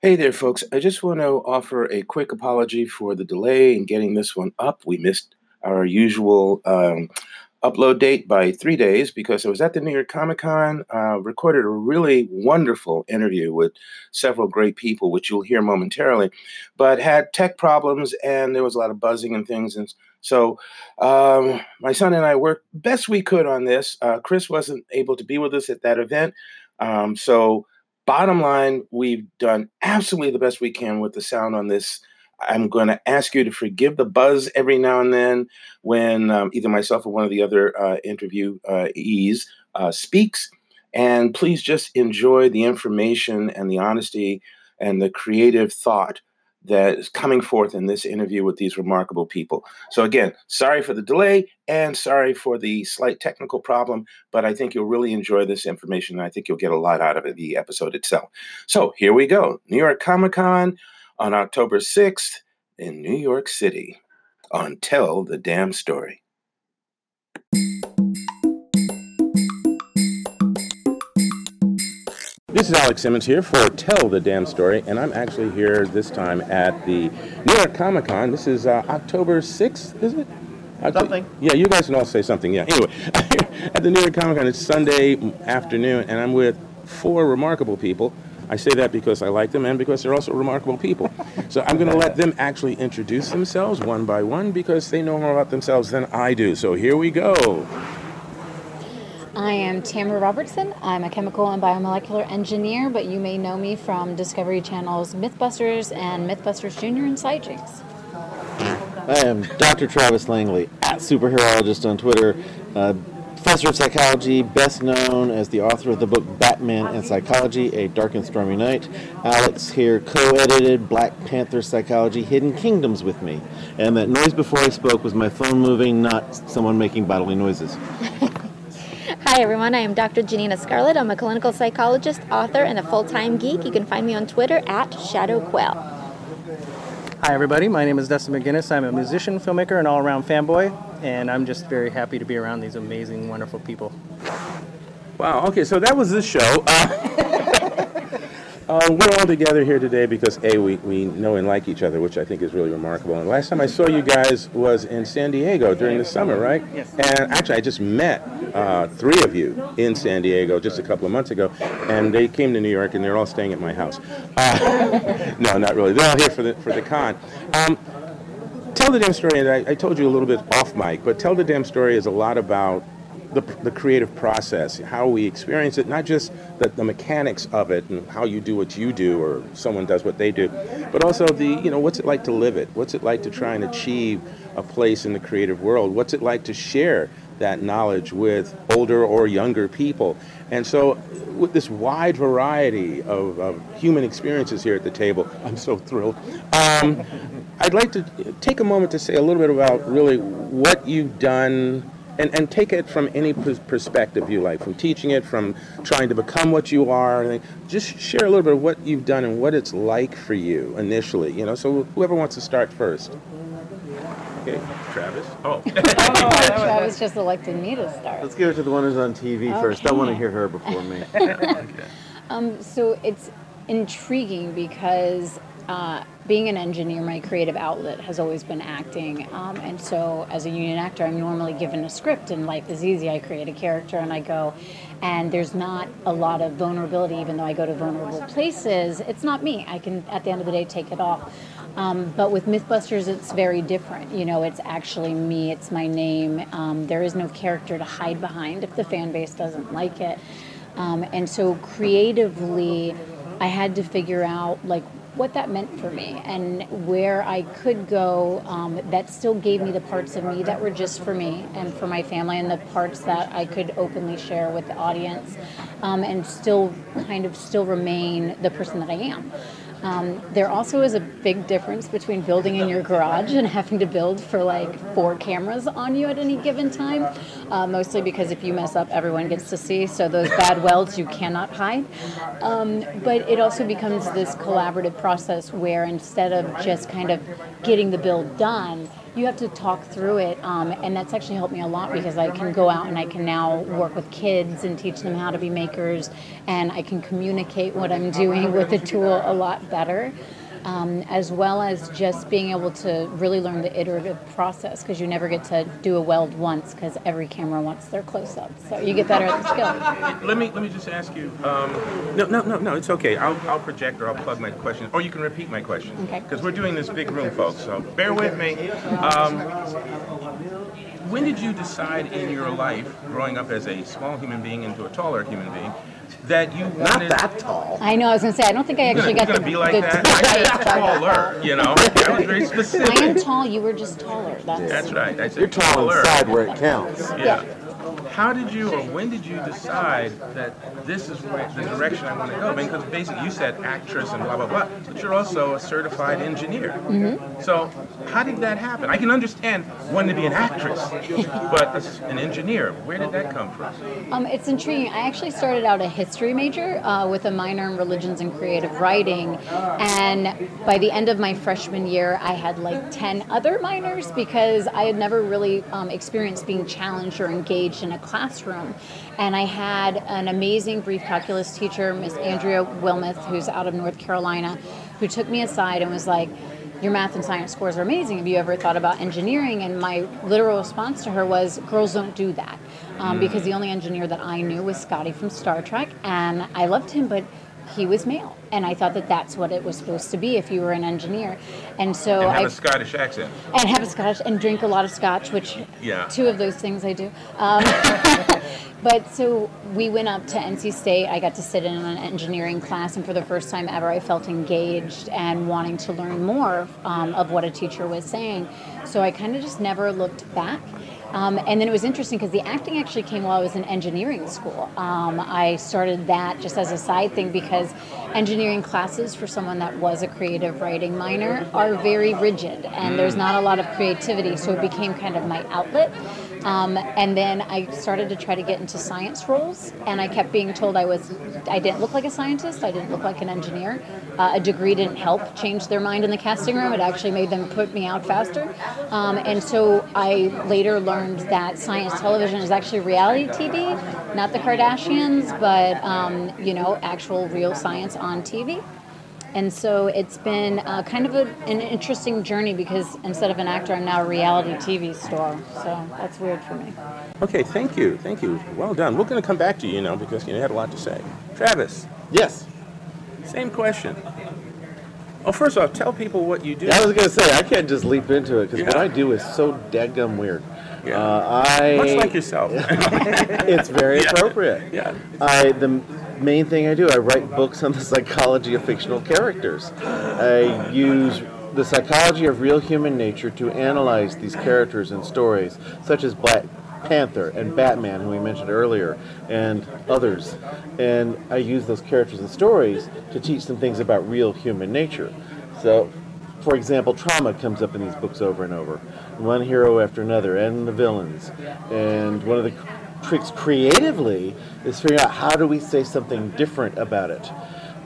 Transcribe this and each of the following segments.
Hey there, folks. I just want to offer a quick apology for the delay in getting this one up. We missed our usual um, upload date by three days because I was at the New York Comic Con, uh, recorded a really wonderful interview with several great people, which you'll hear momentarily, but had tech problems and there was a lot of buzzing and things. And so um, my son and I worked best we could on this. Uh, Chris wasn't able to be with us at that event. Um, so bottom line, we've done absolutely the best we can with the sound on this. I'm going to ask you to forgive the buzz every now and then when um, either myself or one of the other uh, interviewees uh, speaks. And please just enjoy the information and the honesty and the creative thought that is coming forth in this interview with these remarkable people. So, again, sorry for the delay and sorry for the slight technical problem, but I think you'll really enjoy this information. And I think you'll get a lot out of it, the episode itself. So, here we go New York Comic Con on October 6th in New York City on Tell the Damn Story. This is Alex Simmons here for Tell the Damn Story, and I'm actually here this time at the New York Comic Con. This is uh, October 6th, isn't it? Something. Yeah, you guys can all say something. Yeah. Anyway, at the New York Comic Con, it's Sunday afternoon, and I'm with four remarkable people. I say that because I like them and because they're also remarkable people. so I'm going to let them actually introduce themselves one by one because they know more about themselves than I do. So here we go. I am Tamara Robertson. I'm a chemical and biomolecular engineer, but you may know me from Discovery Channel's Mythbusters and Mythbusters Junior and Sidejinks. I am Dr. Travis Langley, at Superherologist on Twitter, uh, professor of psychology, best known as the author of the book Batman and Psychology, A Dark and Stormy Night. Alex here co edited Black Panther Psychology Hidden Kingdoms with me. And that noise before I spoke was my phone moving, not someone making bodily noises. Hi everyone, I am Dr. Janina Scarlet. I'm a clinical psychologist, author, and a full-time geek. You can find me on Twitter at Shadow Quell. Hi everybody, my name is Dustin McGinnis. I'm a musician, filmmaker, and all-around fanboy, and I'm just very happy to be around these amazing, wonderful people. Wow. Okay, so that was this show. Uh, uh, we're all together here today because a we, we know and like each other, which I think is really remarkable. And the last time I saw you guys was in San Diego during the summer, right? Yes. And actually, I just met uh, three of you in San Diego just a couple of months ago, and they came to New York, and they're all staying at my house. Uh, no, not really. They're all here for the for the con. Um, tell the damn story, and I, I told you a little bit off mic, but tell the damn story is a lot about the, the creative process, how we experience it, not just the, the mechanics of it and how you do what you do or someone does what they do, but also the, you know, what's it like to live it? What's it like to try and achieve a place in the creative world? What's it like to share that knowledge with older or younger people? And so, with this wide variety of, of human experiences here at the table, I'm so thrilled. Um, I'd like to take a moment to say a little bit about really what you've done and, and take it from any perspective you like, from teaching it, from trying to become what you are. and Just share a little bit of what you've done and what it's like for you initially. You know, so whoever wants to start first. Okay, Travis. Oh. Oh, Travis just elected me to start. Let's give it to the one who's on TV first. I want to hear her before me. Um, so it's intriguing because uh, being an engineer, my creative outlet has always been acting. Um, and so, as a union actor, I'm normally given a script, and life is easy. I create a character and I go, and there's not a lot of vulnerability, even though I go to vulnerable places. It's not me. I can, at the end of the day, take it off. Um, but with Mythbusters, it's very different. You know, it's actually me, it's my name. Um, there is no character to hide behind if the fan base doesn't like it. Um, and so creatively, I had to figure out like what that meant for me and where I could go um, that still gave me the parts of me that were just for me and for my family, and the parts that I could openly share with the audience, um, and still kind of still remain the person that I am. Um, there also is a big difference between building in your garage and having to build for like four cameras on you at any given time. Uh, mostly because if you mess up, everyone gets to see. So those bad welds you cannot hide. Um, but it also becomes this collaborative process where instead of just kind of getting the build done, you have to talk through it, um, and that's actually helped me a lot because I can go out and I can now work with kids and teach them how to be makers, and I can communicate what I'm doing with the tool a lot better um, as well as just being able to really learn the iterative process because you never get to do a weld once because every camera wants their close up. So you get better at the skill. Let me let me just ask you. Um, no, no, no, no. It's okay. I'll, I'll project or I'll plug my question, or you can repeat my question. Okay. Because we're doing this big room, folks. So bear with me. Um, when did you decide in your life, growing up as a small human being into a taller human being, that you wanted? Not that tall. I know. I was gonna say I don't think I actually You're got gonna the, be like the that. I said taller. You know, I was very specific. I am tall. You were just taller. That's, That's right. I said You're tall taller. inside where it counts. Yeah. How did you, or when did you decide that this is where, the direction I want to go? I mean, because basically you said actress and blah blah blah, but you're also a certified engineer. Mm-hmm. So how did that happen? I can understand wanting to be an actress, but as an engineer, where did that come from? Um, it's intriguing. I actually started out a history major uh, with a minor in religions and creative writing, and by the end of my freshman year, I had like ten other minors because I had never really um, experienced being challenged or engaged in a classroom. And I had an amazing brief calculus teacher, Miss Andrea Wilmoth, who's out of North Carolina, who took me aside and was like your math and science scores are amazing. Have you ever thought about engineering? And my literal response to her was, girls don't do that. Um, because the only engineer that I knew was Scotty from Star Trek, and I loved him, but he was male. And I thought that that's what it was supposed to be if you were an engineer. And so And I have a Scottish accent. and have a Scottish and drink a lot of scotch, which Yeah. two of those things I do. Um, but so we went up to NC State. I got to sit in an engineering class, and for the first time ever, I felt engaged and wanting to learn more um, of what a teacher was saying. So I kind of just never looked back. Um, and then it was interesting because the acting actually came while I was in engineering school. Um, I started that just as a side thing because engineering classes for someone that was a creative writing minor are very rigid and there's not a lot of creativity, so it became kind of my outlet. Um, and then I started to try to get into science roles, and I kept being told I was, I didn't look like a scientist, I didn't look like an engineer. Uh, a degree didn't help change their mind in the casting room. It actually made them put me out faster. Um, and so I later learned that science television is actually reality TV, not the Kardashians, but um, you know, actual real science on TV. And so it's been uh, kind of a, an interesting journey because instead of an actor, I'm now a reality TV star. So that's weird for me. Okay, thank you, thank you. Well done. We're going to come back to you, you know, because you had a lot to say. Travis, Yes. same question. Oh, first off, tell people what you do. I was gonna say I can't just leap into it because what I do is so dadgum weird. Yeah. Uh, I Much like yourself. it's very Yeah. appropriate. Yeah. I the main thing I do I write books on the psychology of fictional characters. I use the psychology of real human nature to analyze these characters and stories, such as Black Panther and Batman, who we mentioned earlier, and others. And I use those characters and stories to teach them things about real human nature. So, for example, trauma comes up in these books over and over. One hero after another, and the villains. And one of the tricks creatively is figuring out how do we say something different about it.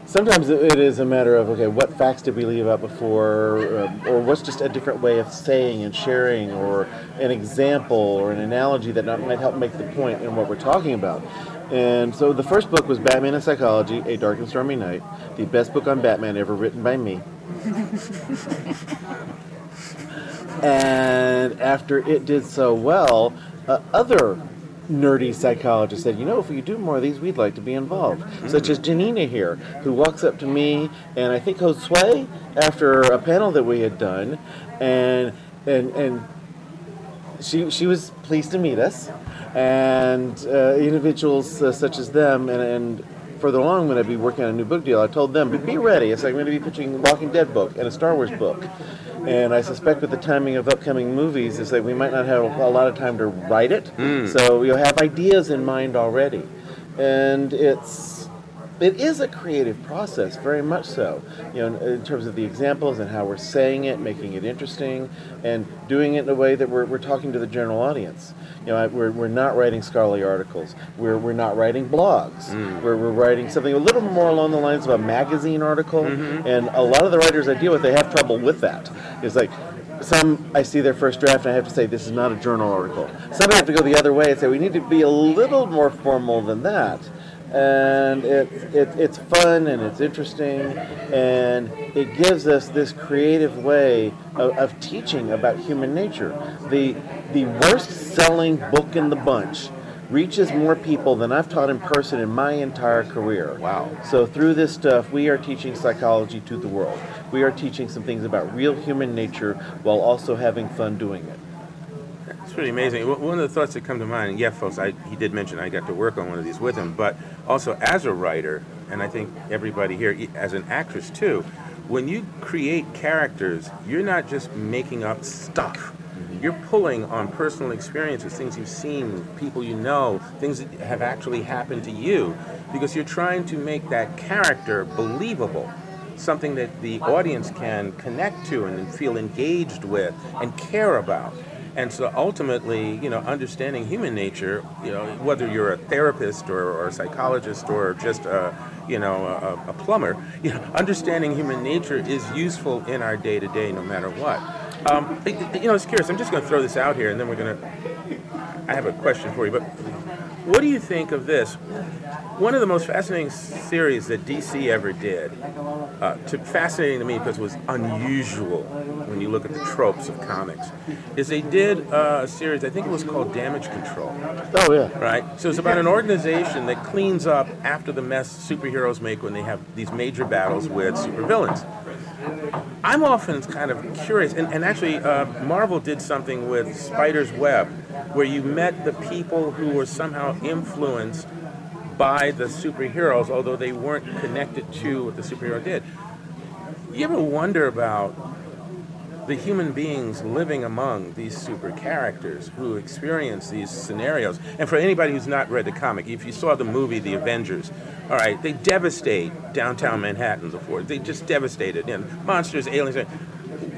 Sometimes it is a matter of okay, what facts did we leave out before, um, or what's just a different way of saying and sharing, or an example or an analogy that not- might help make the point in what we're talking about. And so the first book was Batman and Psychology: A Dark and Stormy Night, the best book on Batman ever written by me. And after it did so well, uh, other nerdy psychologist said, you know, if we do more of these, we'd like to be involved. Such as Janina here, who walks up to me and I think Josue after a panel that we had done, and and and she she was pleased to meet us, and uh, individuals uh, such as them and. and Further along, when I'd be working on a new book deal, I told them, "But be ready. It's like I'm going to be pitching a Walking Dead book and a Star Wars book." And I suspect with the timing of upcoming movies, is that we might not have a lot of time to write it. Hmm. So you'll have ideas in mind already, and it's it is a creative process, very much so. You know, in, in terms of the examples and how we're saying it, making it interesting, and doing it in a way that we're, we're talking to the general audience. You know, I- we're, we're not writing scholarly articles. We're, we're not writing blogs. Mm. We're, we're writing something a little more along the lines of a magazine article. Mm-hmm. And a lot of the writers I deal with, they have trouble with that. It's like, some I see their first draft and I have to say this is not a journal article. Some I have to go the other way and say we need to be a little more formal than that. And it, it, it's fun and it's interesting and it gives us this creative way of, of teaching about human nature. The, the worst selling book in the bunch reaches more people than I've taught in person in my entire career. Wow. So through this stuff, we are teaching psychology to the world. We are teaching some things about real human nature while also having fun doing it. Pretty amazing. One of the thoughts that come to mind, yeah, folks, I, he did mention I got to work on one of these with him, but also as a writer, and I think everybody here, as an actress too, when you create characters, you're not just making up stuff mm-hmm. you're pulling on personal experiences, things you've seen, people you know, things that have actually happened to you, because you're trying to make that character believable, something that the audience can connect to and feel engaged with and care about. And so ultimately, you know, understanding human nature, you know, whether you're a therapist or, or a psychologist or just a, you know, a, a plumber, you know, understanding human nature is useful in our day to day no matter what. Um, you know, I was curious. I'm just going to throw this out here, and then we're going to. I have a question for you, but what do you think of this? One of the most fascinating series that DC ever did, uh, to fascinating to me because it was unusual when you look at the tropes of comics, is they did uh, a series. I think it was called Damage Control. Oh yeah. Right. So it's about an organization that cleans up after the mess superheroes make when they have these major battles with supervillains. I'm often kind of curious, and, and actually, uh, Marvel did something with Spider's Web, where you met the people who were somehow influenced by the superheroes, although they weren't connected to what the superhero did. You ever wonder about the human beings living among these super characters who experience these scenarios. And for anybody who's not read the comic, if you saw the movie The Avengers, all right, they devastate downtown Manhattan before. They just devastate it. You know, monsters, aliens.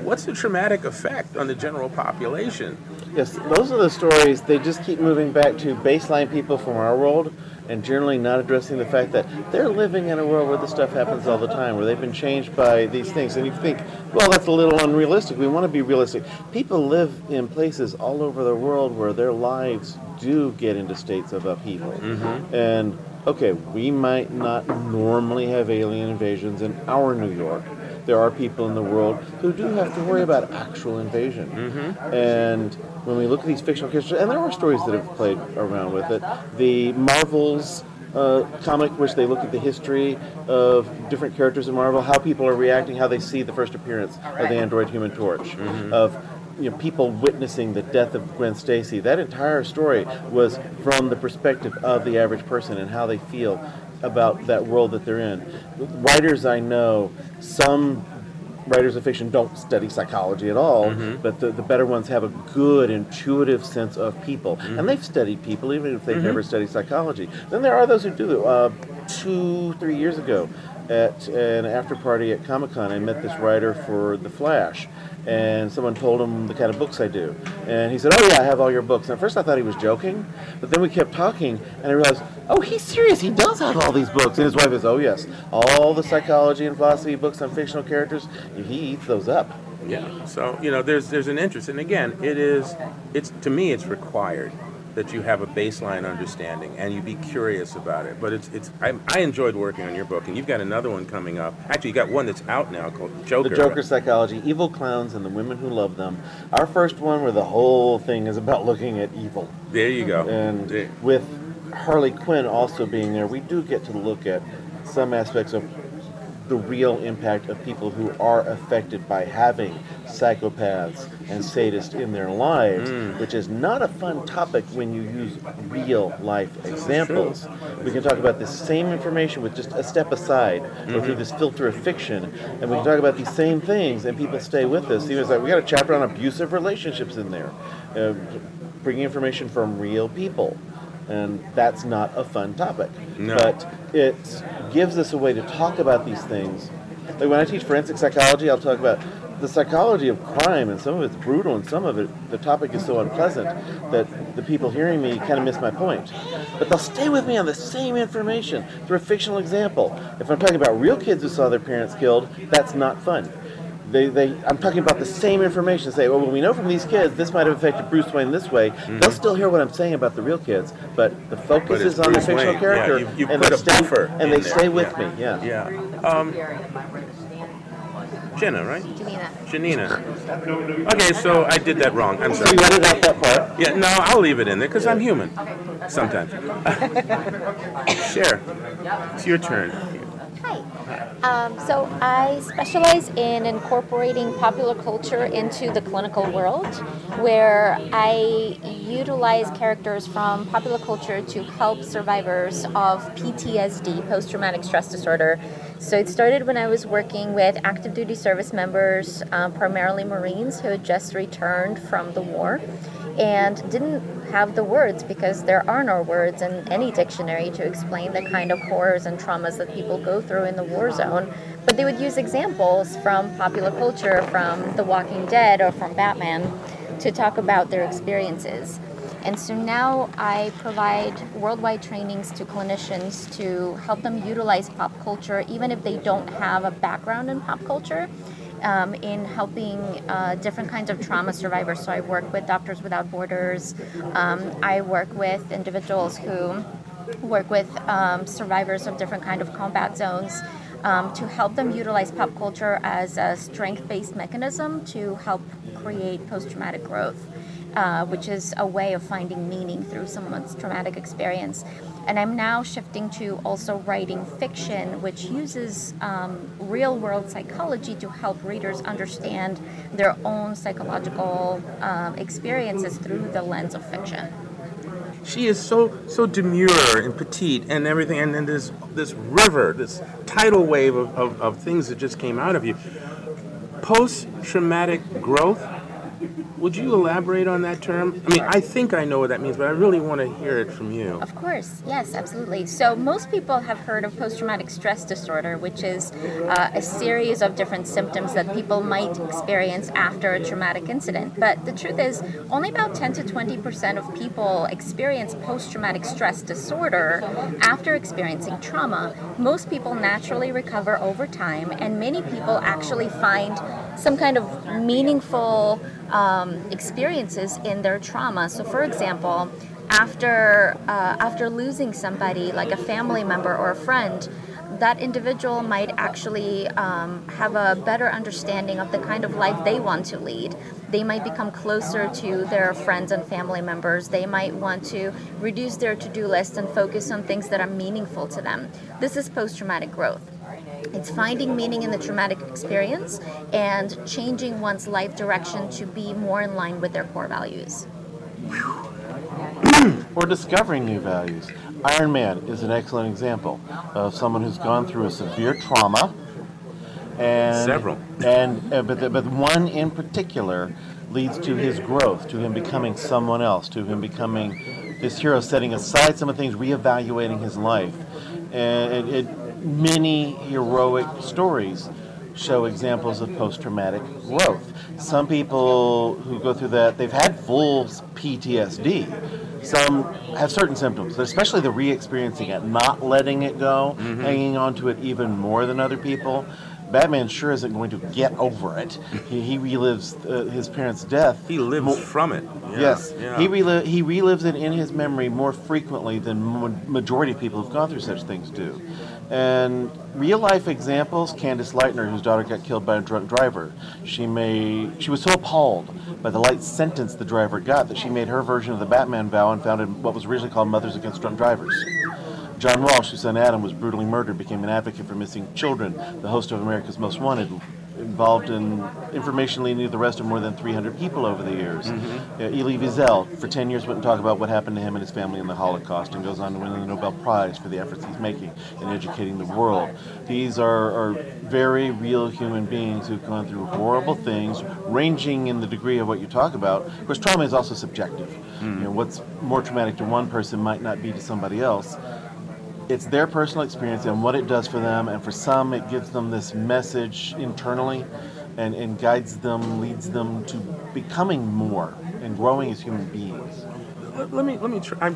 What's the traumatic effect on the general population? Yes, those are the stories. They just keep moving back to baseline people from our world and generally not addressing the fact that they're living in a world where this stuff happens all the time, where they've been changed by these things. And you think, well, that's a little unrealistic. We want to be realistic. People live in places all over the world where their lives do get into states of upheaval. Mm-hmm. And okay, we might not normally have alien invasions in our New York. There are people in the world who do have to worry about actual invasion. Mm-hmm. And when we look at these fictional characters, and there are stories that have played around with it. The Marvels uh, comic, which they look at the history of different characters in Marvel, how people are reacting, how they see the first appearance of the android Human Torch, mm-hmm. of you know, people witnessing the death of Gwen Stacy. That entire story was from the perspective of the average person and how they feel about that world that they're in. Writers I know, some writers of fiction don't study psychology at all, mm-hmm. but the, the better ones have a good intuitive sense of people. Mm-hmm. And they've studied people, even if they've mm-hmm. never studied psychology. Then there are those who do. Uh, two, three years ago, at an after party at Comic Con, I met this writer for The Flash and someone told him the kind of books I do. And he said, Oh, yeah, I have all your books. And at first I thought he was joking, but then we kept talking, and I realized, Oh, he's serious. He does have all these books. And his wife is, Oh, yes, all the psychology and philosophy books on fictional characters, he eats those up. Yeah. So, you know, there's there's an interest. And again, it is, it's to me, it's required that you have a baseline understanding and you be curious about it. But it's it's I, I, enjoyed working on your book, and you've got another one coming up. Actually, you got one that's out now called Joker. The Joker Psychology: Evil Clowns and the Women Who Love Them. Our first one, where the whole thing is about looking at evil. There you go. And there. with Harley Quinn also being there, we do get to look at some aspects of the real impact of people who are affected by having psychopaths and sadists in their lives, mm. which is not a fun topic when you use real life examples. We can talk about the same information with just a step aside, mm-hmm. or through this filter of fiction, and we can talk about these same things, and people stay with us. Even like we got a chapter on abusive relationships in there, uh, bringing information from real people and that's not a fun topic. No. But it gives us a way to talk about these things. Like when I teach forensic psychology, I'll talk about the psychology of crime, and some of it's brutal, and some of it, the topic is so unpleasant that the people hearing me kind of miss my point. But they'll stay with me on the same information through a fictional example. If I'm talking about real kids who saw their parents killed, that's not fun. They, they I'm talking about the same information. Say, well, we know from these kids this might have affected Bruce Wayne this way. Mm-hmm. They'll still hear what I'm saying about the real kids, but the focus but is on Bruce the fictional Wayne. character, yeah, you, you and put they a stay buffer and they there. stay with yeah. me. Yeah. Yeah. Um, Jenna, right? Janina. Janina. Okay, so I did that wrong. I'm So sorry. you edited out that part. Yeah, no, I'll leave it in there because I'm human. Sometimes. Share. It's your turn. Hi. Um, so I specialize in incorporating popular culture into the clinical world, where I utilize characters from popular culture to help survivors of PTSD, post traumatic stress disorder. So it started when I was working with active duty service members, uh, primarily Marines, who had just returned from the war and didn't have the words because there are no words in any dictionary to explain the kind of horrors and traumas that people go through in the war zone. But they would use examples from popular culture, from The Walking Dead, or from Batman to talk about their experiences. And so now I provide worldwide trainings to clinicians to help them utilize pop culture, even if they don't have a background in pop culture um, in helping uh, different kinds of trauma survivors. So I work with Doctors Without Borders. Um, I work with individuals who work with um, survivors of different kind of combat zones. Um, to help them utilize pop culture as a strength-based mechanism to help create post-traumatic growth, uh, which is a way of finding meaning through someone's traumatic experience. And I'm now shifting to also writing fiction, which uses um, real world psychology to help readers understand their own psychological um, experiences through the lens of fiction. She is so so demure and petite and everything, and then this this river, this tidal wave of, of, of things that just came out of you. Post traumatic growth Would you elaborate on that term? I mean, I think I know what that means, but I really want to hear it from you. Of course, yes, absolutely. So, most people have heard of post traumatic stress disorder, which is uh, a series of different symptoms that people might experience after a traumatic incident. But the truth is, only about 10 to 20% of people experience post traumatic stress disorder after experiencing trauma. Most people naturally recover over time, and many people actually find some kind of meaningful um, experiences in their trauma. So, for example, after uh, after losing somebody, like a family member or a friend, that individual might actually um, have a better understanding of the kind of life they want to lead. They might become closer to their friends and family members. They might want to reduce their to do list and focus on things that are meaningful to them. This is post traumatic growth. It's finding meaning in the traumatic experience and changing one's life direction to be more in line with their core values. or discovering new values. Iron Man is an excellent example of someone who's gone through a severe trauma. And, Several. And uh, but the, but one in particular leads to his growth, to him becoming someone else, to him becoming this hero, setting aside some of the things, reevaluating his life. And it, it, many heroic stories show examples of post-traumatic growth. Some people who go through that, they've had full PTSD. Some have certain symptoms, especially the re-experiencing it, not letting it go, Mm-hmm. hanging on to it even more than other people. Batman sure isn't going to get over it. He, he relives uh, his parents' death. He lives from it. Yeah, yes, yeah. he reli- he relives it in his memory more frequently than ma- majority of people who've gone through such things do. And real life examples: Candace Lightner, whose daughter got killed by a drunk driver. She made she was so appalled by the light sentence the driver got that she made her version of the Batman vow and founded what was originally called Mothers Against Drunk Drivers. John Walsh, whose son Adam was brutally murdered, became an advocate for missing children, the host of America's Most Wanted, involved in information leading to the arrest of more than 300 people over the years. Mm-hmm. Uh, Elie Wiesel, for 10 years, wouldn't talk about what happened to him and his family in the Holocaust and goes on to win the Nobel Prize for the efforts he's making in educating the world. These are, are very real human beings who've gone through horrible things, ranging in the degree of what you talk about. Of course, trauma is also subjective. You know, what's more traumatic to one person might not be to somebody else it's their personal experience and what it does for them and for some it gives them this message internally and, and guides them leads them to becoming more and growing as human beings Let, let me let me try. I'm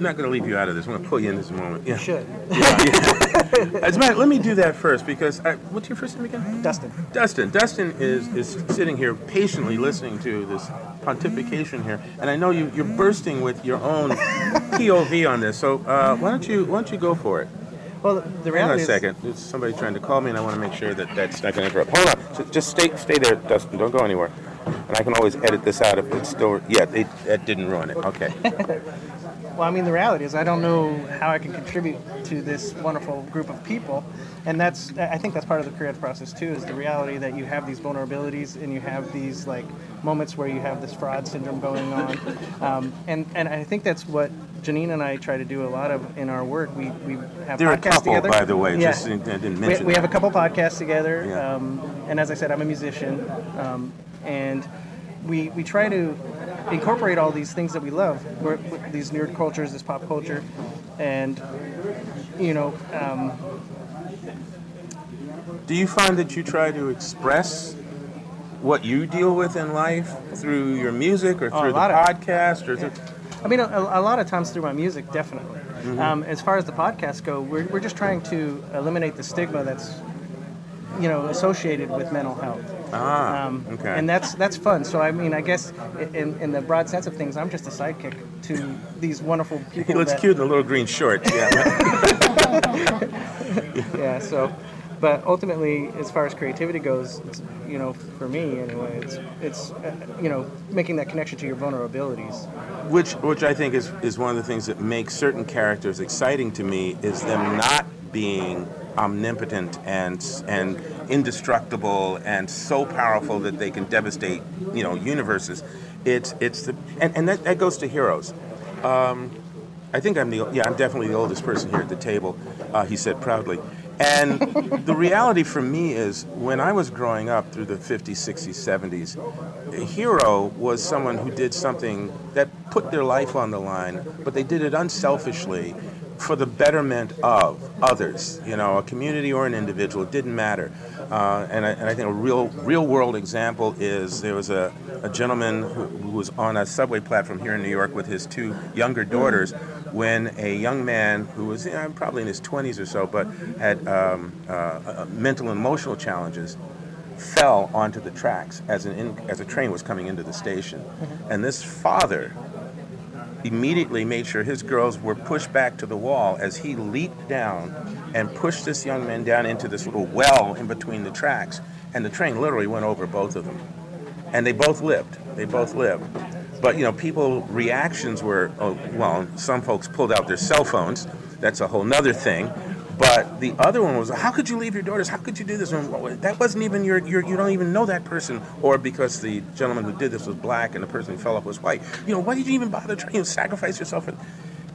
not going to leave you out of this. I'm going to pull you in this moment. Yeah. Should. yeah, yeah. As a matter, let me do that first because I, what's your first name again? Dustin. Dustin. Dustin is is sitting here patiently listening to this pontification here, and I know you you're bursting with your own POV on this. So uh, why don't you why don't you go for it? Well, the Hang on a reality is, second. There's somebody trying to call me, and I want to make sure that that's not going to interrupt. Hold on. Just, just stay stay there, Dustin. Don't go anywhere. And I can always edit this out if it's still. Yeah, it, it didn't ruin it. Okay. well, I mean, the reality is, I don't know how I can contribute to this wonderful group of people, and that's I think that's part of the creative process too. Is the reality that you have these vulnerabilities and you have these like moments where you have this fraud syndrome going on, um, and and I think that's what Janine and I try to do a lot of in our work. We we have They're a couple, together. by the way. Yeah. Just I didn't we, mention we have a couple podcasts together, Yeah. um, and as I said, I'm a musician, um, and we we try to incorporate all these things that we love, we're, these nerd cultures, this pop culture, and you know, um, Do you find that you try to express what you deal with in life through your music or through the of- podcast or through, I mean, a, a lot of times through my music, definitely. Mm-hmm. Um, as far as the podcasts go, we're, we're just trying to eliminate the stigma that's, you know, associated with mental health. ah Um, okay And that's that's fun. So I mean, I guess in, in the broad sense of things, I'm just a sidekick to these wonderful people. he looks that- cute in the little green shorts. Yeah. Yeah. So, but ultimately, as far as creativity goes, it's, you know, for me anyway, it's it's uh, you know making that connection to your vulnerabilities. which which I think is is one of the things that makes certain characters exciting to me is them not being omnipotent and and indestructible and so powerful that they can devastate you know universes. It's it's the and, and that, that goes to heroes. Um, I think I'm the yeah I'm definitely the oldest person here at the table. Uh, he said proudly. And the reality for me is when I was growing up through the 50s, 60s, 70s, a hero was someone who did something that put their life on the line, but they did it unselfishly for the betterment of others, you know, a community or an individual, it didn't matter. Uh, and, I, and I think a real, real world example is there was a, a gentleman who, who was on a subway platform here in New York with his two younger daughters when a young man who was you know, probably in his 20s or so, but had um, uh, uh, mental and emotional challenges, fell onto the tracks as, an in, as a train was coming into the station. And this father immediately made sure his girls were pushed back to the wall as he leaped down and pushed this young man down into this little well in between the tracks. And the train literally went over both of them. And they both lived. They both lived. But, you know, people reactions were, oh, well, some folks pulled out their cell phones. That's a whole nother thing. But the other one was, how could you leave your daughters? How could you do this? And that wasn't even your, your, you don't even know that person. Or because the gentleman who did this was black and the person who fell off was white. You know, why did you even bother trying to sacrifice yourself? For...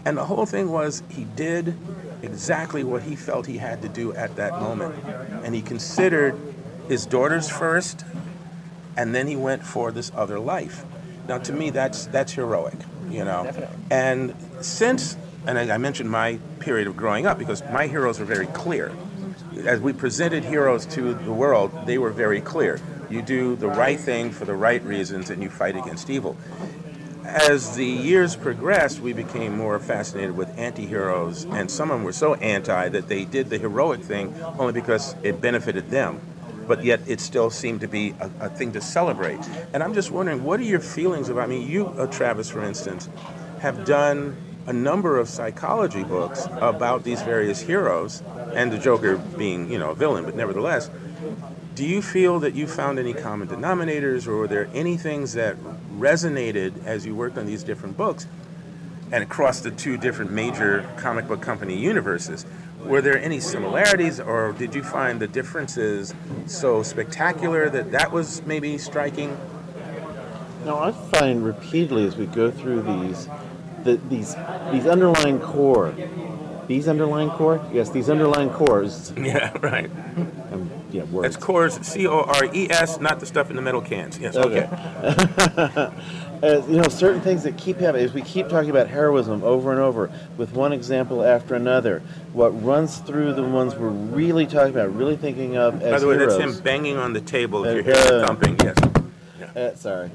And the whole thing was he did exactly what he felt he had to do at that moment. And he considered his daughters first, and then he went for this other life. Now, to me, that's that's heroic, you know. Definitely. And since, and I, I mentioned my period of growing up because my heroes were very clear. As we presented heroes to the world, they were very clear. You do the right thing for the right reasons, and you fight against evil. As the years progressed, we became more fascinated with anti-heroes, and some of them were so anti that they did the heroic thing only because it benefited them but yet it still seemed to be a, a thing to celebrate. And I'm just wondering, what are your feelings about? I mean, you, uh, Travis, for instance, have done a number of psychology books about these various heroes, and the Joker being, you know, a villain, but nevertheless. Do you feel that you found any common denominators, or were there any things that resonated as you worked on these different books and across the two different major comic book company universes? Were there any similarities, or did you find the differences so spectacular that that was maybe striking? No, I find repeatedly as we go through these, that these these underlying core, these underlying core, yes, these underlying cores. Yeah, right. Um, yeah, words. That's cores, C O R E S, not the stuff in the metal cans. Yes, okay. Uh, you know, certain things that keep happening is we keep talking about heroism over and over with one example after another. What runs through the ones we're really talking about, really thinking of as By the way, heroes. that's him banging on the table. If Uh, you hear the uh, thumping, yes. Uh, sorry,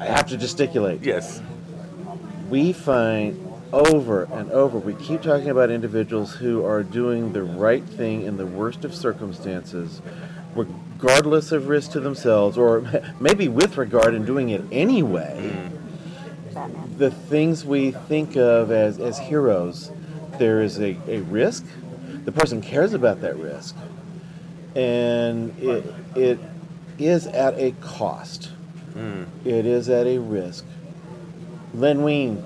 I have to gesticulate. Yes. We find over and over, we keep talking about individuals who are doing the right thing in the worst of circumstances, regardless of risk to themselves, or maybe with regard and doing it anyway. Mm. The things we think of as, as heroes, there is a, a risk. The person cares about that risk. And it, it is at a cost. Mm. It is at a risk. Len Wein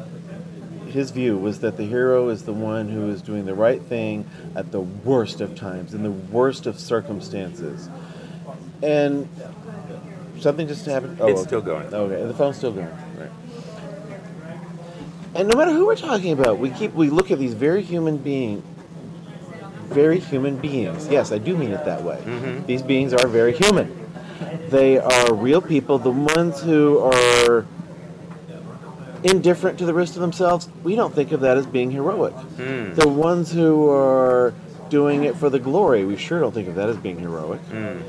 his view was that the hero is the one who is doing the right thing at the worst of times, in the worst of circumstances. And something just happened. Oh, it's okay. still going. Okay, the phone's still going. Right. And no matter who we're talking about, we keep we look at these very human beings, very human beings. Yes, I do mean it that way. Mm-hmm. These beings are very human. They are real people. The ones who are indifferent to the risk of themselves, we don't think of that as being heroic. Mm. The ones who are doing it for the glory, we sure don't think of that as being heroic. Mm.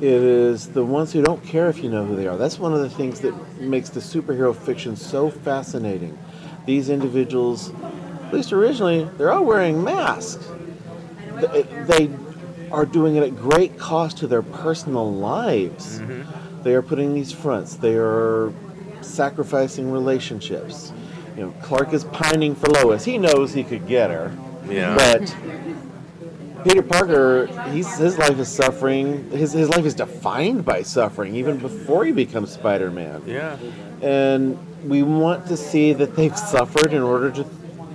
It is the ones who don't care if you know who they are. That's one of the things that makes the superhero fiction so fascinating. These individuals, at least originally, they're all wearing masks. They are doing it at great cost to their personal lives. Mm-hmm. They are putting these fronts. They are sacrificing relationships. You know, Clark is pining for Lois. He knows he could get her. Yeah. But Peter Parker, he's, his life is suffering. His, his life is defined by suffering, even before he becomes Spider Man. Yeah. And we want to see that they've suffered in order to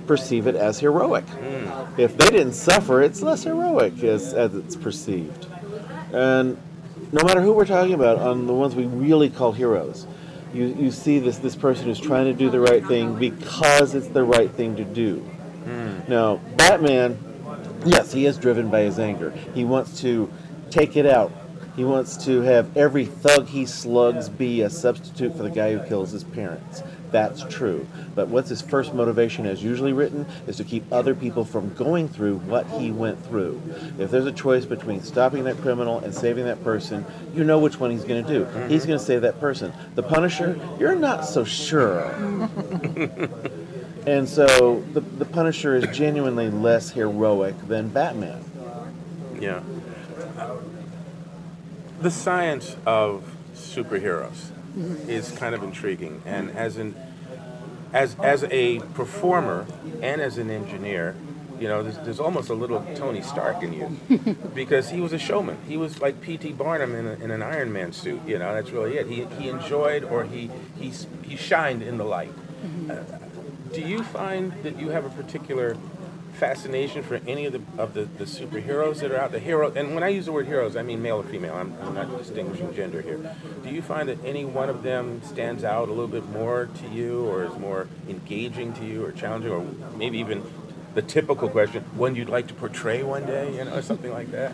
perceive it as heroic. Mm. If they didn't suffer, it's less heroic as, as it's perceived. And no matter who we're talking about, on the ones we really call heroes, you, you see this this person who's trying to do the right thing because it's the right thing to do. Mm. Now, Batman, yes, he is driven by his anger. He wants to take it out. He wants to have every thug he slugs be a substitute for the guy who kills his parents. That's true. But what's his first motivation, as usually written, is to keep other people from going through what he went through. If there's a choice between stopping that criminal and saving that person, you know which one he's going to do. Mm-hmm. He's going to save that person. The Punisher, you're not so sure. and so the, the Punisher is genuinely less heroic than Batman. Yeah. The science of superheroes is kind of intriguing. And as an as as a performer and as an engineer, you know, there's, there's almost a little Tony Stark in you because he was a showman. He was like P.T. Barnum in, a, in an Iron Man suit. You know, that's really it. He, he enjoyed or he he he shined in the light. Mm-hmm. Uh, do you find that you have a particular fascination for any of the of the, the superheroes that are out there? Hero, and when I use the word heroes, I mean male or female. I'm, I'm not distinguishing gender here. Do you find that any one of them stands out a little bit more to you, or is more engaging to you, or challenging, or maybe even the typical question, one you'd like to portray one day, you know, or something like that?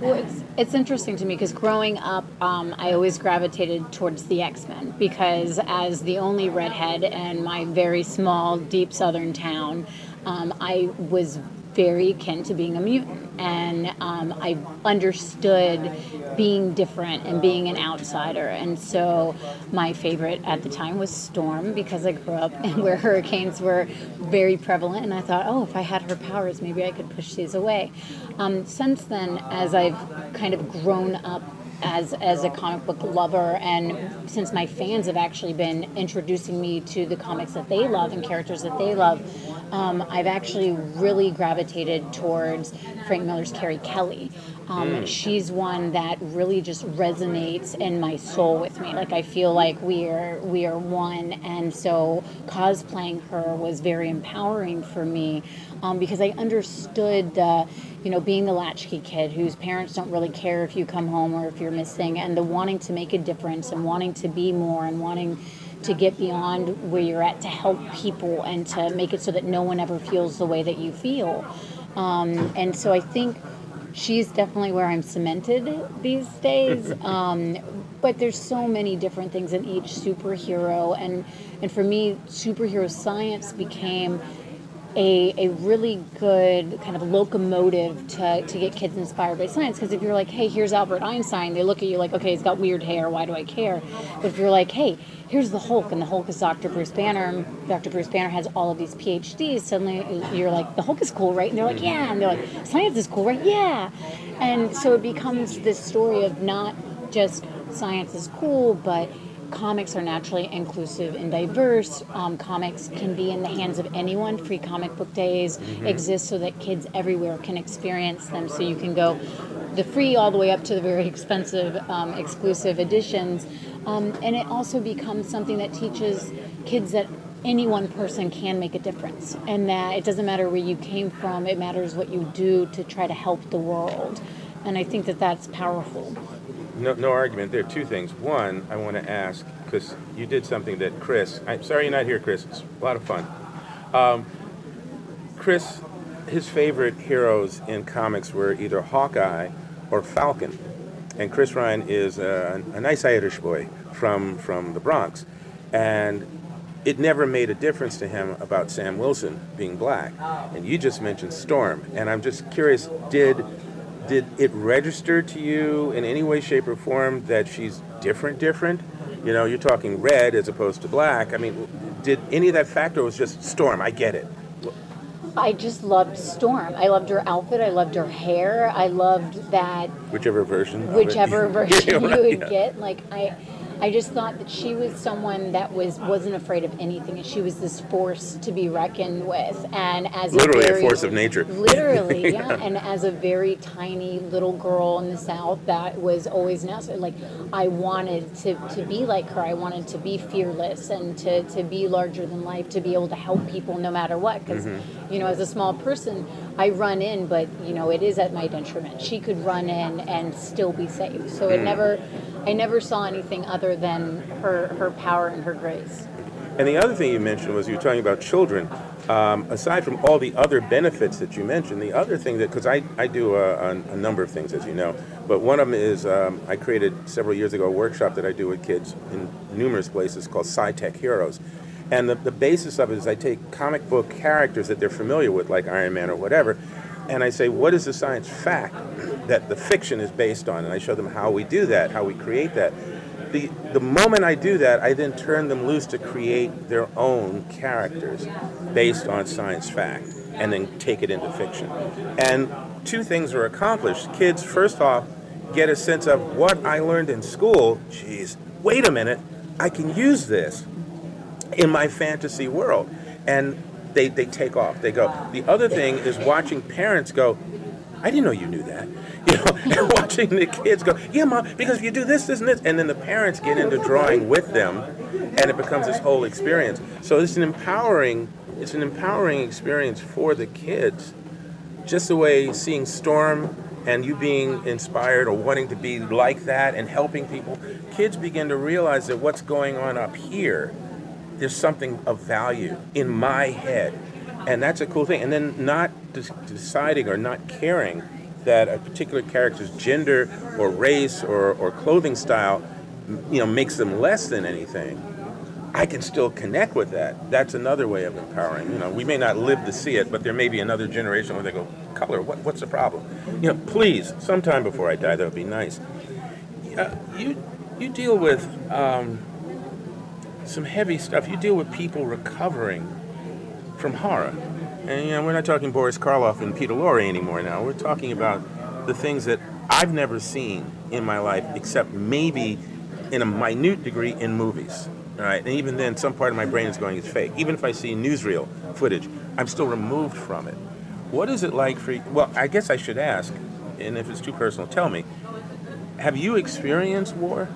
Well, it's, it's interesting to me because growing up, um, I always gravitated towards the X Men because, as the only redhead in my very small, deep southern town, um, I was very akin to being a mutant. And um, I understood being different and being an outsider. And so my favorite at the time was Storm because I grew up where hurricanes were very prevalent. And I thought, oh, if I had her powers, maybe I could push these away. Um, since then, as I've kind of grown up as as a comic book lover and since my fans have actually been introducing me to the comics that they love and characters that they love um, I've actually really gravitated towards Frank Miller's Carrie Kelly. Um, mm. She's one that really just resonates in my soul with me. Like I feel like we are we are one, and so cosplaying her was very empowering for me um, because I understood the, you know, being the latchkey kid whose parents don't really care if you come home or if you're missing, and the wanting to make a difference and wanting to be more and wanting to get beyond where you're at to help people and to make it so that no one ever feels the way that you feel. Um, and so I think she's definitely where I'm cemented these days. Um, but there's so many different things in each superhero, and and for me, superhero science became a, a really good kind of locomotive to, to get kids inspired by science. Because if you're like, hey, here's Albert Einstein, they look at you like, okay, he's got weird hair, why do I care? But if you're like, hey, here's the Hulk, and the Hulk is Dr. Bruce Banner, Dr. Bruce Banner has all of these PhDs, suddenly you're like, the Hulk is cool, right? And they're like, yeah. And they're like, science is cool, right? Yeah. And so it becomes this story of not just science is cool, but comics are naturally inclusive and diverse. Um, comics can be in the hands of anyone. Free comic book days mm-hmm. exist so that kids everywhere can experience them. So you can go the free all the way up to the very expensive um, exclusive editions. Um, and it also becomes something that teaches kids that any one person can make a difference and that it doesn't matter where you came from, it matters what you do to try to help the world. And I think that that's powerful no, no argument. There are two things. One, I want to ask because you did something that Chris. I'm sorry you're not here, Chris. It's a lot of fun. Um, Chris, his favorite heroes in comics were either Hawkeye or Falcon, and Chris Ryan is a, a nice Irish boy from from the Bronx, and it never made a difference to him about Sam Wilson being black. And you just mentioned Storm, and I'm just curious, did did it register to you in any way, shape, or form that she's different, different? You know, you're talking red as opposed to black. I mean, did any of that factor was just Storm? I get it. I just loved Storm. I loved her outfit. I loved her hair. I loved that. Whichever version. Whichever version yeah, right, you would yeah. get. Like I, I just thought that she was someone that was wasn't afraid of anything, and she was this force to be reckoned with. And as literally a, very, a force of nature. Literally, yeah. yeah. And as a very tiny little girl in the South, that was always necessary. Like I wanted to, to be like her. I wanted to be fearless and to, to be larger than life, to be able to help people no matter what. Because mm-hmm. you know, as a small person, I run in, but you know, it is at my detriment. She could run in and still be safe. So it mm. never I never saw anything other than her, her power and her grace. And the other thing you mentioned was you were talking about children. Um, aside from all the other benefits that you mentioned, the other thing that, because I, I do a, a, a, number of things, as you know, but one of them is um, I created several years ago a workshop that I do with kids in numerous places called SciTech Heroes. And the, the basis of it is I take comic book characters that they're familiar with, like Iron Man or whatever, and I say, what is the science fact that the fiction is based on? And I show them how we do that, how we create that. The, the moment I do that, I then turn them loose to create their own characters based on science fact and then take it into fiction. And two things are accomplished. Kids, first off, get a sense of what I learned in school. Geez, wait a minute, I can use this in my fantasy world. And they, they take off. They go. The other thing is watching parents go, I didn't know you knew that. You know, and watching the kids go, yeah, mom, because if you do this, this, and this, and then the parents get into drawing with them, and it becomes this whole experience. So it's an empowering, it's an empowering experience for the kids. Just the way seeing Storm and you being inspired or wanting to be like that and helping people, kids begin to realize that what's going on up here there's something of value in my head. And that's a cool thing. And then not deciding or not caring that a particular character's gender or race or, or clothing style you know makes them less than anything. I can still connect with that. That's another way of empowering. You know, we may not live to see it, but there may be another generation where they go, color, what, what's the problem? You know, please, sometime before I die, that would be nice. Uh, you, you deal with um, some heavy stuff. You deal with people recovering from horror. And you know, we're not talking Boris Karloff and Peter Lorre anymore now. We're talking about the things that I've never seen in my life except maybe in a minute degree in movies. All right, and even then, some part of my brain is going, it's fake. Even if I see newsreel footage, I'm still removed from it. What is it like for you? Well, I guess I should ask, and if it's too personal, tell me. Have you experienced war?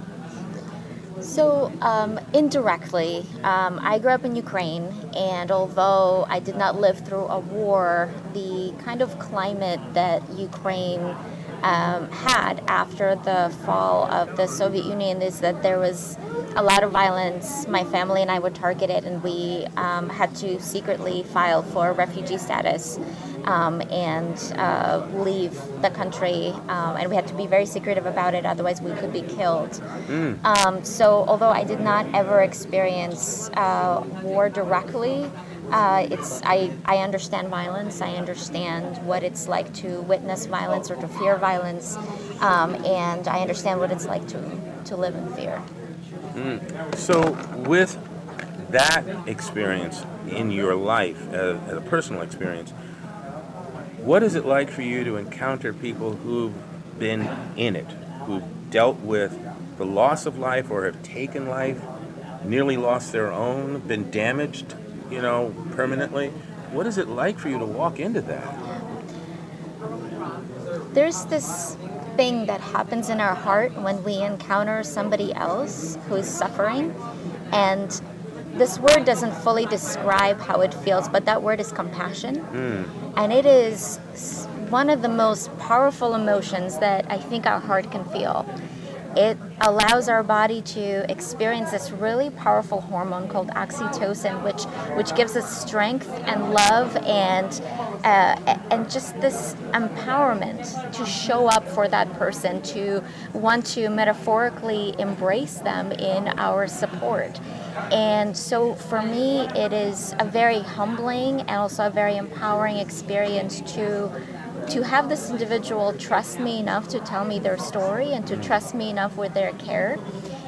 So, um, indirectly, um, I grew up in Ukraine, and although I did not live through a war, the kind of climate that Ukraine um, had after the fall of the Soviet Union is that there was a lot of violence. My family and I were targeted, and we um, had to secretly file for refugee status um, and uh, leave the country. Um, and we had to be very secretive about it, otherwise, we could be killed. Mm. Um, so, although I did not ever experience uh, war directly, Uh, it's I, I understand violence. I understand what it's like to witness violence or to fear violence, um, and I understand what it's like to to live in fear. Mm. So with that experience in your life, uh, as a personal experience, what is it like for you to encounter people who've been in it, who've dealt with the loss of life or have taken life, nearly lost their own, been damaged, you know, permanently? What is it like for you to walk into that? There's this thing that happens in our heart when we encounter somebody else who's suffering and this word doesn't fully describe how it feels, but that word is compassion. Mm. And it is one of the most powerful emotions that I think our heart can feel. It allows our body to experience this really powerful hormone called oxytocin, which which gives us strength and love and uh, and just this empowerment to show up for that person, to want to metaphorically embrace them in our support. And so for me, it is a very humbling and also a very empowering experience to to have this individual trust me enough to tell me their story and to trust me enough with their care.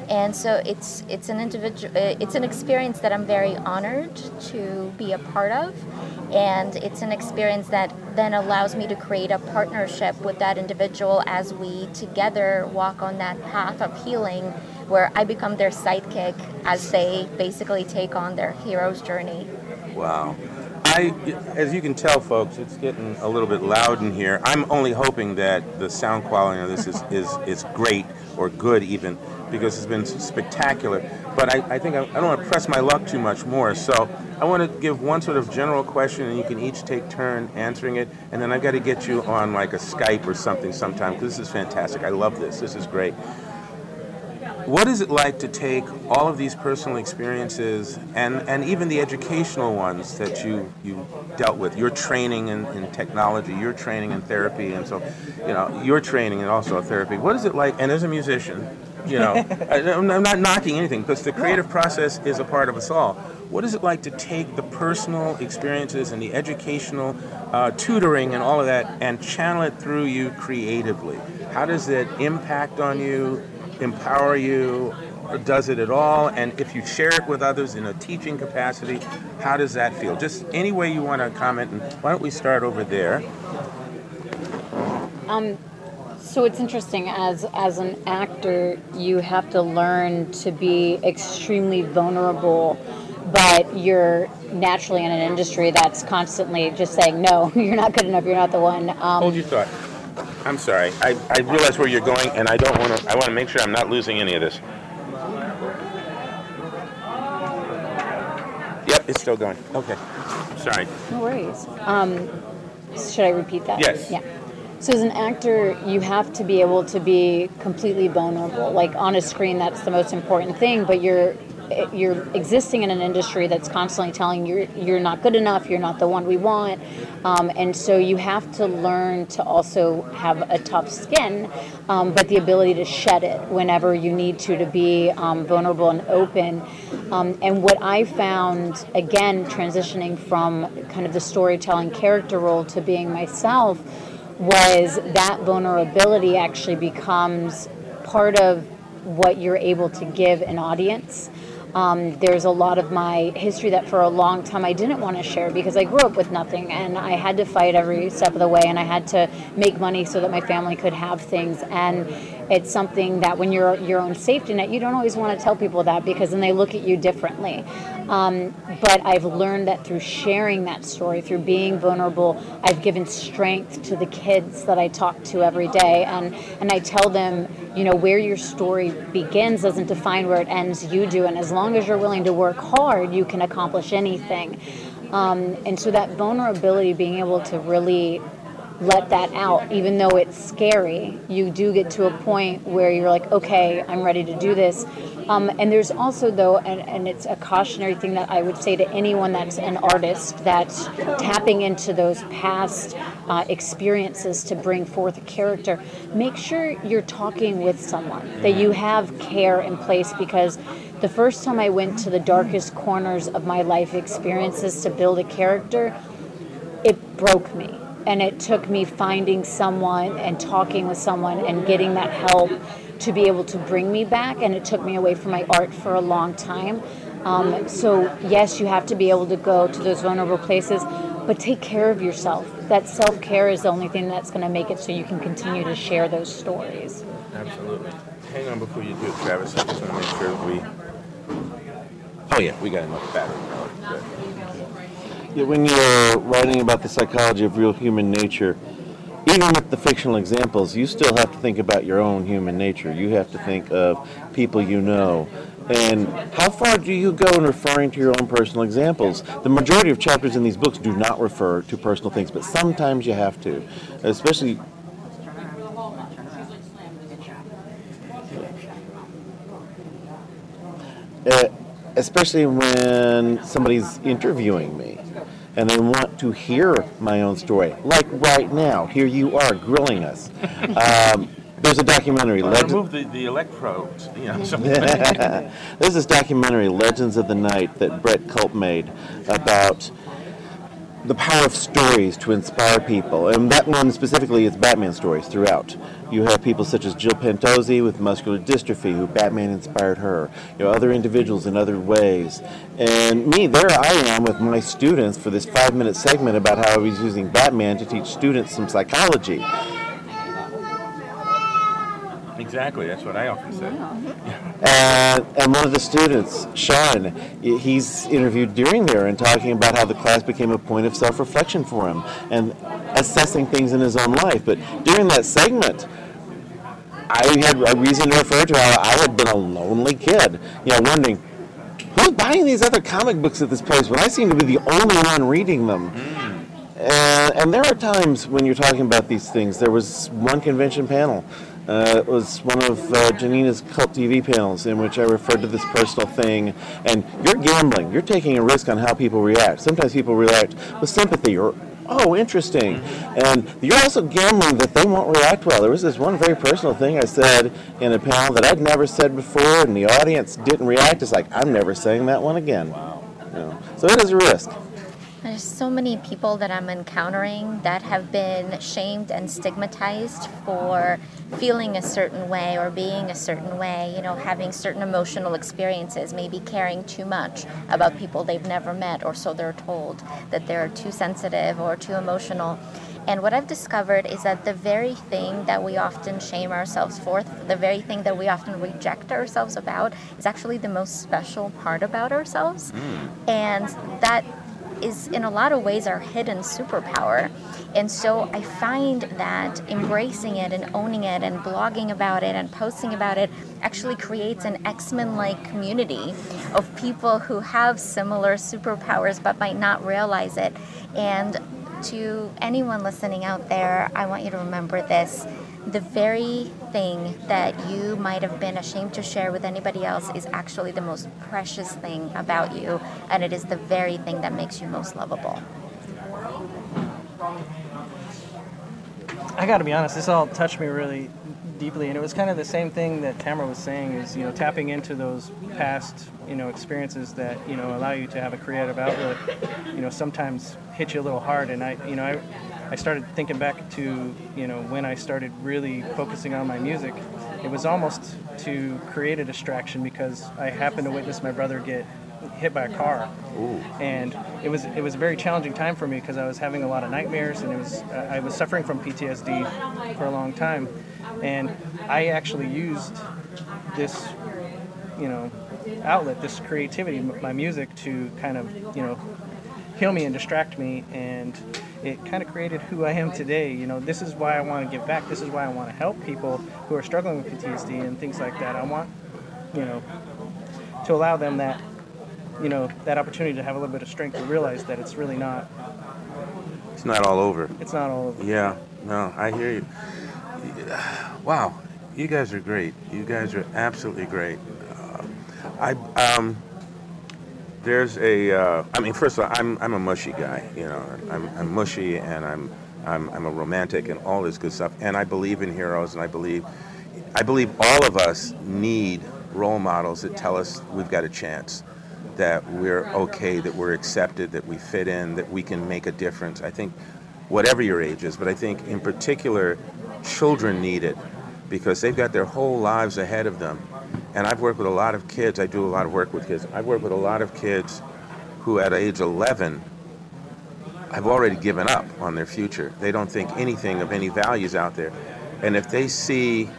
And so it's it's an individual it's an experience that I'm very honored to be a part of and it's an experience that then allows me to create a partnership with that individual as we together walk on that path of healing where I become their sidekick as they basically take on their hero's journey. Wow. I, as you can tell, folks, it's getting a little bit loud in here. I'm only hoping that the sound quality of this is, is, is great or good even because it's been spectacular. But I, I think I, I don't want to press my luck too much more. So I want to give one sort of general question, and you can each take turn answering it. And then I've got to get you on like a Skype or something sometime because this is fantastic. I love this. This is great. What is it like to take all of these personal experiences and, and even the educational ones that you, you dealt with, your training in, in technology, your training in therapy, and so, you know, your training and also therapy. What is it like, and as a musician, you know, I, am not knocking anything because the creative process is a part of us all. What is it like to take the personal experiences and the educational uh, tutoring and all of that and channel it through you creatively? How does it impact on you? empower you? Does it at all? And if you share it with others in a teaching capacity, how does that feel? Just any way you want to comment. And why don't we start over there? Um, so it's interesting as as an actor, you have to learn to be extremely vulnerable, but you're naturally in an industry that's constantly just saying no, you're not good enough, you're not the one. Um, Hold your thought. I'm sorry. I, I realize where you're going, and I don't want to. I want to make sure I'm not losing any of this. Yep, it's still going. Okay. Sorry. No worries. Um, should I repeat that? Yes. Yeah. So as an actor, you have to be able to be completely vulnerable. Like on a screen, that's the most important thing. But you're you're existing in an industry that's constantly telling you you're, not good enough, you're not the one we want, um, and so you have to learn to also have a tough skin, um, but the ability to shed it whenever you need to to be um, vulnerable and open. Um, and what I found again, transitioning from kind of the storytelling character role to being myself, was that vulnerability actually becomes part of what you're able to give an audience. Um, there's a lot of my history that for a long time I didn't want to share because I grew up with nothing and I had to fight every step of the way and I had to make money so that my family could have things. And it's something that when you're your own safety net, you don't always want to tell people that because then they look at you differently. Um, but I've learned that through sharing that story, through being vulnerable, I've given strength to the kids that I talk to every day. And, and I tell them, you know, where your story begins doesn't define where it ends, you do. And as long as you're willing to work hard, you can accomplish anything. Um, and so that vulnerability, being able to really let that out, even though it's scary. You do get to a point where you're like, okay, I'm ready to do this. Um, and there's also, though, and, and, it's a cautionary thing that I would say to anyone that's an artist that's tapping into those past uh, experiences to bring forth a character, make sure you're talking with someone, that you have care in place because the first time I went to the darkest corners of my life experiences to build a character, it broke me. And it took me finding someone and talking with someone and getting that help to be able to bring me back. And it took me away from my art for a long time. Um, so, yes, you have to be able to go to those vulnerable places, but take care of yourself. That self care is the only thing that's going to make it so you can continue to share those stories. Absolutely. Hang on before you do it, Travis. I just want to make sure we. Oh, yeah, we got enough battery. Yeah, when you're writing about the psychology of real human nature, even with the fictional examples, you still have to think about your own human nature. You have to think of people you know. And how far do you go in referring to your own personal examples? The majority of chapters in these books do not refer to personal things, but sometimes you have to, especially. Uh, especially when somebody's interviewing me and they want to hear my own story. Like right now, here you are grilling us. Um, there's a documentary. Well, Legend- remove the, the electrodes. You know, there's this documentary, Legends of the Knight, that Brett Culp made about the power of stories to inspire people. And that one specifically is Batman stories throughout. You have people such as Jill Pantozzi with muscular dystrophy, who Batman inspired her. You know, other individuals in other ways. And me, there I am with my students for this five minute segment about how I was using Batman to teach students some psychology. Exactly, that's what I often say. And, and one of the students, Sean, he's interviewed during there and talking about how the class became a point of self reflection for him and assessing things in his own life. But during that segment, I had a reason to refer to how I had been a lonely kid, you know, wondering who's buying these other comic books at this place when I seem to be the only one reading them. Mm. And, and there are times when you're talking about these things. There was one convention panel uh, it was one of uh, Janina's cult TV panels in which I referred to this personal thing. And you're gambling. You're taking a risk on how people react. Sometimes people react with sympathy or, oh, interesting. And you're also gambling that they won't react well. There was this one very personal thing I said in a panel that I'd never said before, and the audience didn't react. It's like, I'm never saying that one again. Wow. You know? So it is a risk. There's so many people that I'm encountering that have been shamed and stigmatized for feeling a certain way or being a certain way, you know, having certain emotional experiences, maybe caring too much about people they've never met, or so they're told that they're too sensitive or too emotional. And what I've discovered is that the very thing that we often shame ourselves for, the very thing that we often reject ourselves about, is actually the most special part about ourselves. Mm. And that is in a lot of ways our hidden superpower. And so I find that embracing it and owning it and blogging about it and posting about it actually creates an X Men like community of people who have similar superpowers but might not realize it. And to anyone listening out there, I want you to remember this the very thing that you might have been ashamed to share with anybody else is actually the most precious thing about you, and it is the very thing that makes you most lovable. I got to be honest, this all touched me really deeply, and it was kind of the same thing that Tamara was saying: is you know tapping into those past you know experiences that you know allow you to have a creative outlet. You know sometimes hit you a little hard, and I you know I I started thinking back to you know when I started really focusing on my music. It was almost to create a distraction because I happened to witness my brother get hit by a car, Ooh. and it was it was a very challenging time for me because I was having a lot of nightmares and it was uh, I was suffering from PTSD for a long time, and I actually used this you know outlet, this creativity, my music to kind of you know heal me and distract me and it kind of created who I am today. You know, this is why I want to give back. This is why I want to help people who are struggling with PTSD and things like that. I want, you know, to allow them that, you know, that opportunity to have a little bit of strength to realize that it's really not. It's not all over. It's not all over. Yeah. No, I hear you. Wow, you guys are great. You guys are absolutely great. Uh, I um there's a. Uh, I mean, first of all, I'm I'm a mushy guy. You know, I'm, I'm mushy and I'm, I'm I'm a romantic and all this good stuff. And I believe in heroes, and I believe, I believe all of us need role models that tell us we've got a chance, that we're okay, that we're accepted, that we fit in, that we can make a difference. I think whatever your age is, but I think in particular, children need it because they've got their whole lives ahead of them. And I've worked with a lot of kids, I do a lot of work with kids. I've worked with a lot of kids who at age 11 have already given up on their future. They don't think anything of any values out there. And if they see,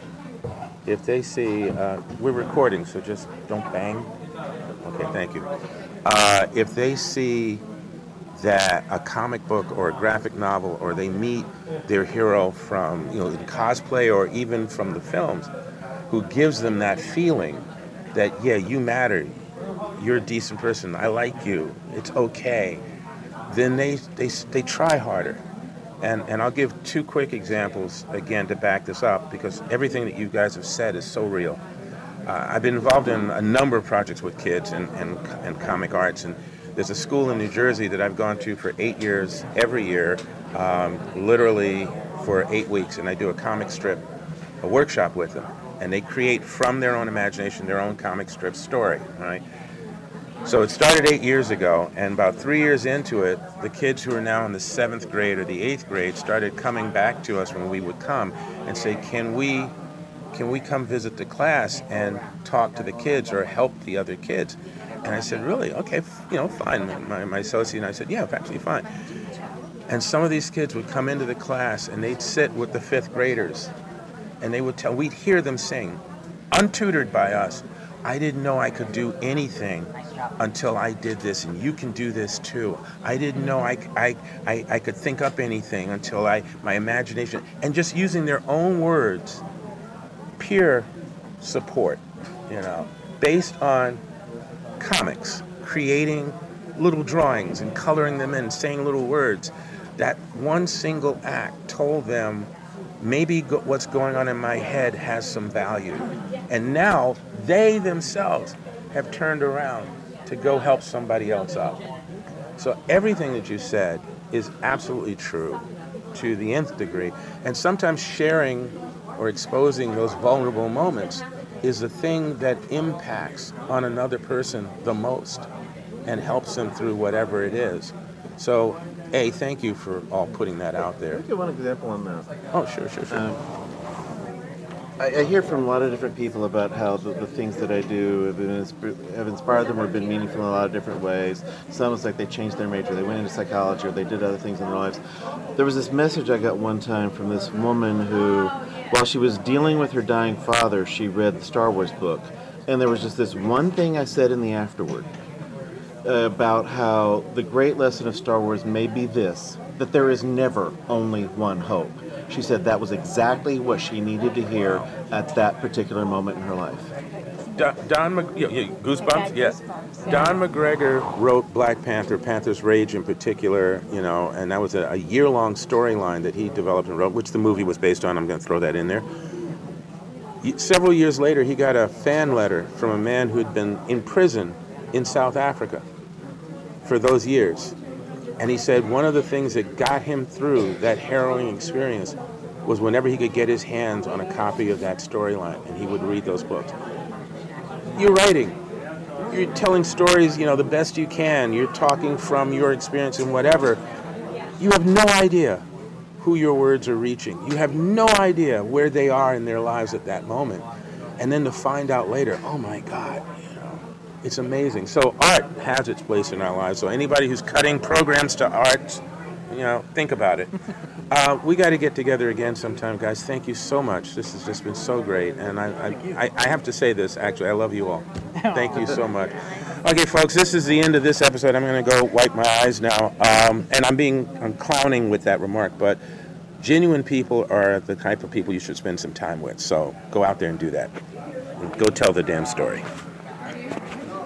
if they see, uh, we're recording, so just don't bang. Okay, thank you. Uh, if they see that a comic book or a graphic novel or they meet their hero from you know cosplay or even from the films who gives them that feeling that yeah you matter. You're a decent person. I like you. It's okay. Then they they, they try harder. And and i'll give two quick examples again to back this up because everything that you guys have said is so real. Uh, i've been involved in a number of projects with kids and, and, and comic arts and there's a school in New Jersey that I've gone to for eight years, every year, um, literally for eight weeks, and I do a comic strip, a workshop with them, and they create from their own imagination their own comic strip story, right? So it started eight years ago, and about three years into it, the kids who are now in the seventh grade or the eighth grade started coming back to us when we would come and say, "Can we, can we come visit the class and talk to the kids or help the other kids?" And I said, really? Okay, you know, fine. My, my associate and I said, yeah, absolutely fine. And some of these kids would come into the class and they'd sit with the fifth graders and they would tell, we'd hear them sing, untutored by us. I didn't know I could do anything until I did this, and you can do this too. I didn't know I, I, I, I could think up anything until I, my imagination, and just using their own words, peer support, you know, based on comics, creating little drawings and coloring them in, saying little words. That one single act told them maybe go- what's going on in my head has some value. And now they themselves have turned around to go help somebody else out. So everything that you said is absolutely true to the nth degree. And sometimes sharing or exposing those vulnerable moments is the thing that impacts on another person the most and helps them through whatever it is. So, A, thank you for all putting that out there. Let me give one example on that. Oh, sure, sure, sure. Um, I, I, hear from a lot of different people about how the, the things that I do have, been, have, inspired them or been meaningful in a lot of different ways. Some it's like they changed their major, they went into psychology, or they did other things in their lives. There was this message I got one time from this woman who while she was dealing with her dying father, she read the Star Wars book. And there was just this one thing I said in the afterword about how the great lesson of Star Wars may be this that there is never only one hope. She said that was exactly what she needed to hear at that particular moment in her life. Don, Don yeah, yeah, Goosebumps, yes. Don McGregor wrote Black Panther, Panther's Rage in particular, you know, and that was a, a year-long storyline that he developed and wrote, which the movie was based on. I'm going to throw that in there. Several years later, he got a fan letter from a man who had been in prison in South Africa for those years. And he said one of the things that got him through that harrowing experience was whenever he could get his hands on a copy of that storyline and he would read those books you're writing. You're telling stories, you know, the best you can. You're talking from your experience and whatever. You have no idea who your words are reaching. You have no idea where they are in their lives at that moment. And then to find out later, oh my God, you know, it's amazing. So art has its place in our lives. So anybody who's cutting programs to art, you know, think about it. Uh, we got to get together again sometime, guys. Thank you so much. This has just been so great, and I, I, I have to say this. Actually, I love you all. Thank you so much. Okay, folks, this is the end of this episode. I'm going to go wipe my eyes now, um, and I'm being I'm clowning with that remark, but genuine people are the type of people you should spend some time with. So go out there and do that. Go tell the damn story.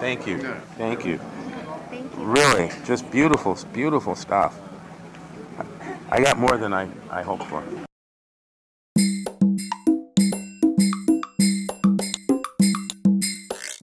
Thank you. Thank you. Thank you. Really, just beautiful, beautiful stuff. I got more than I, I hoped for.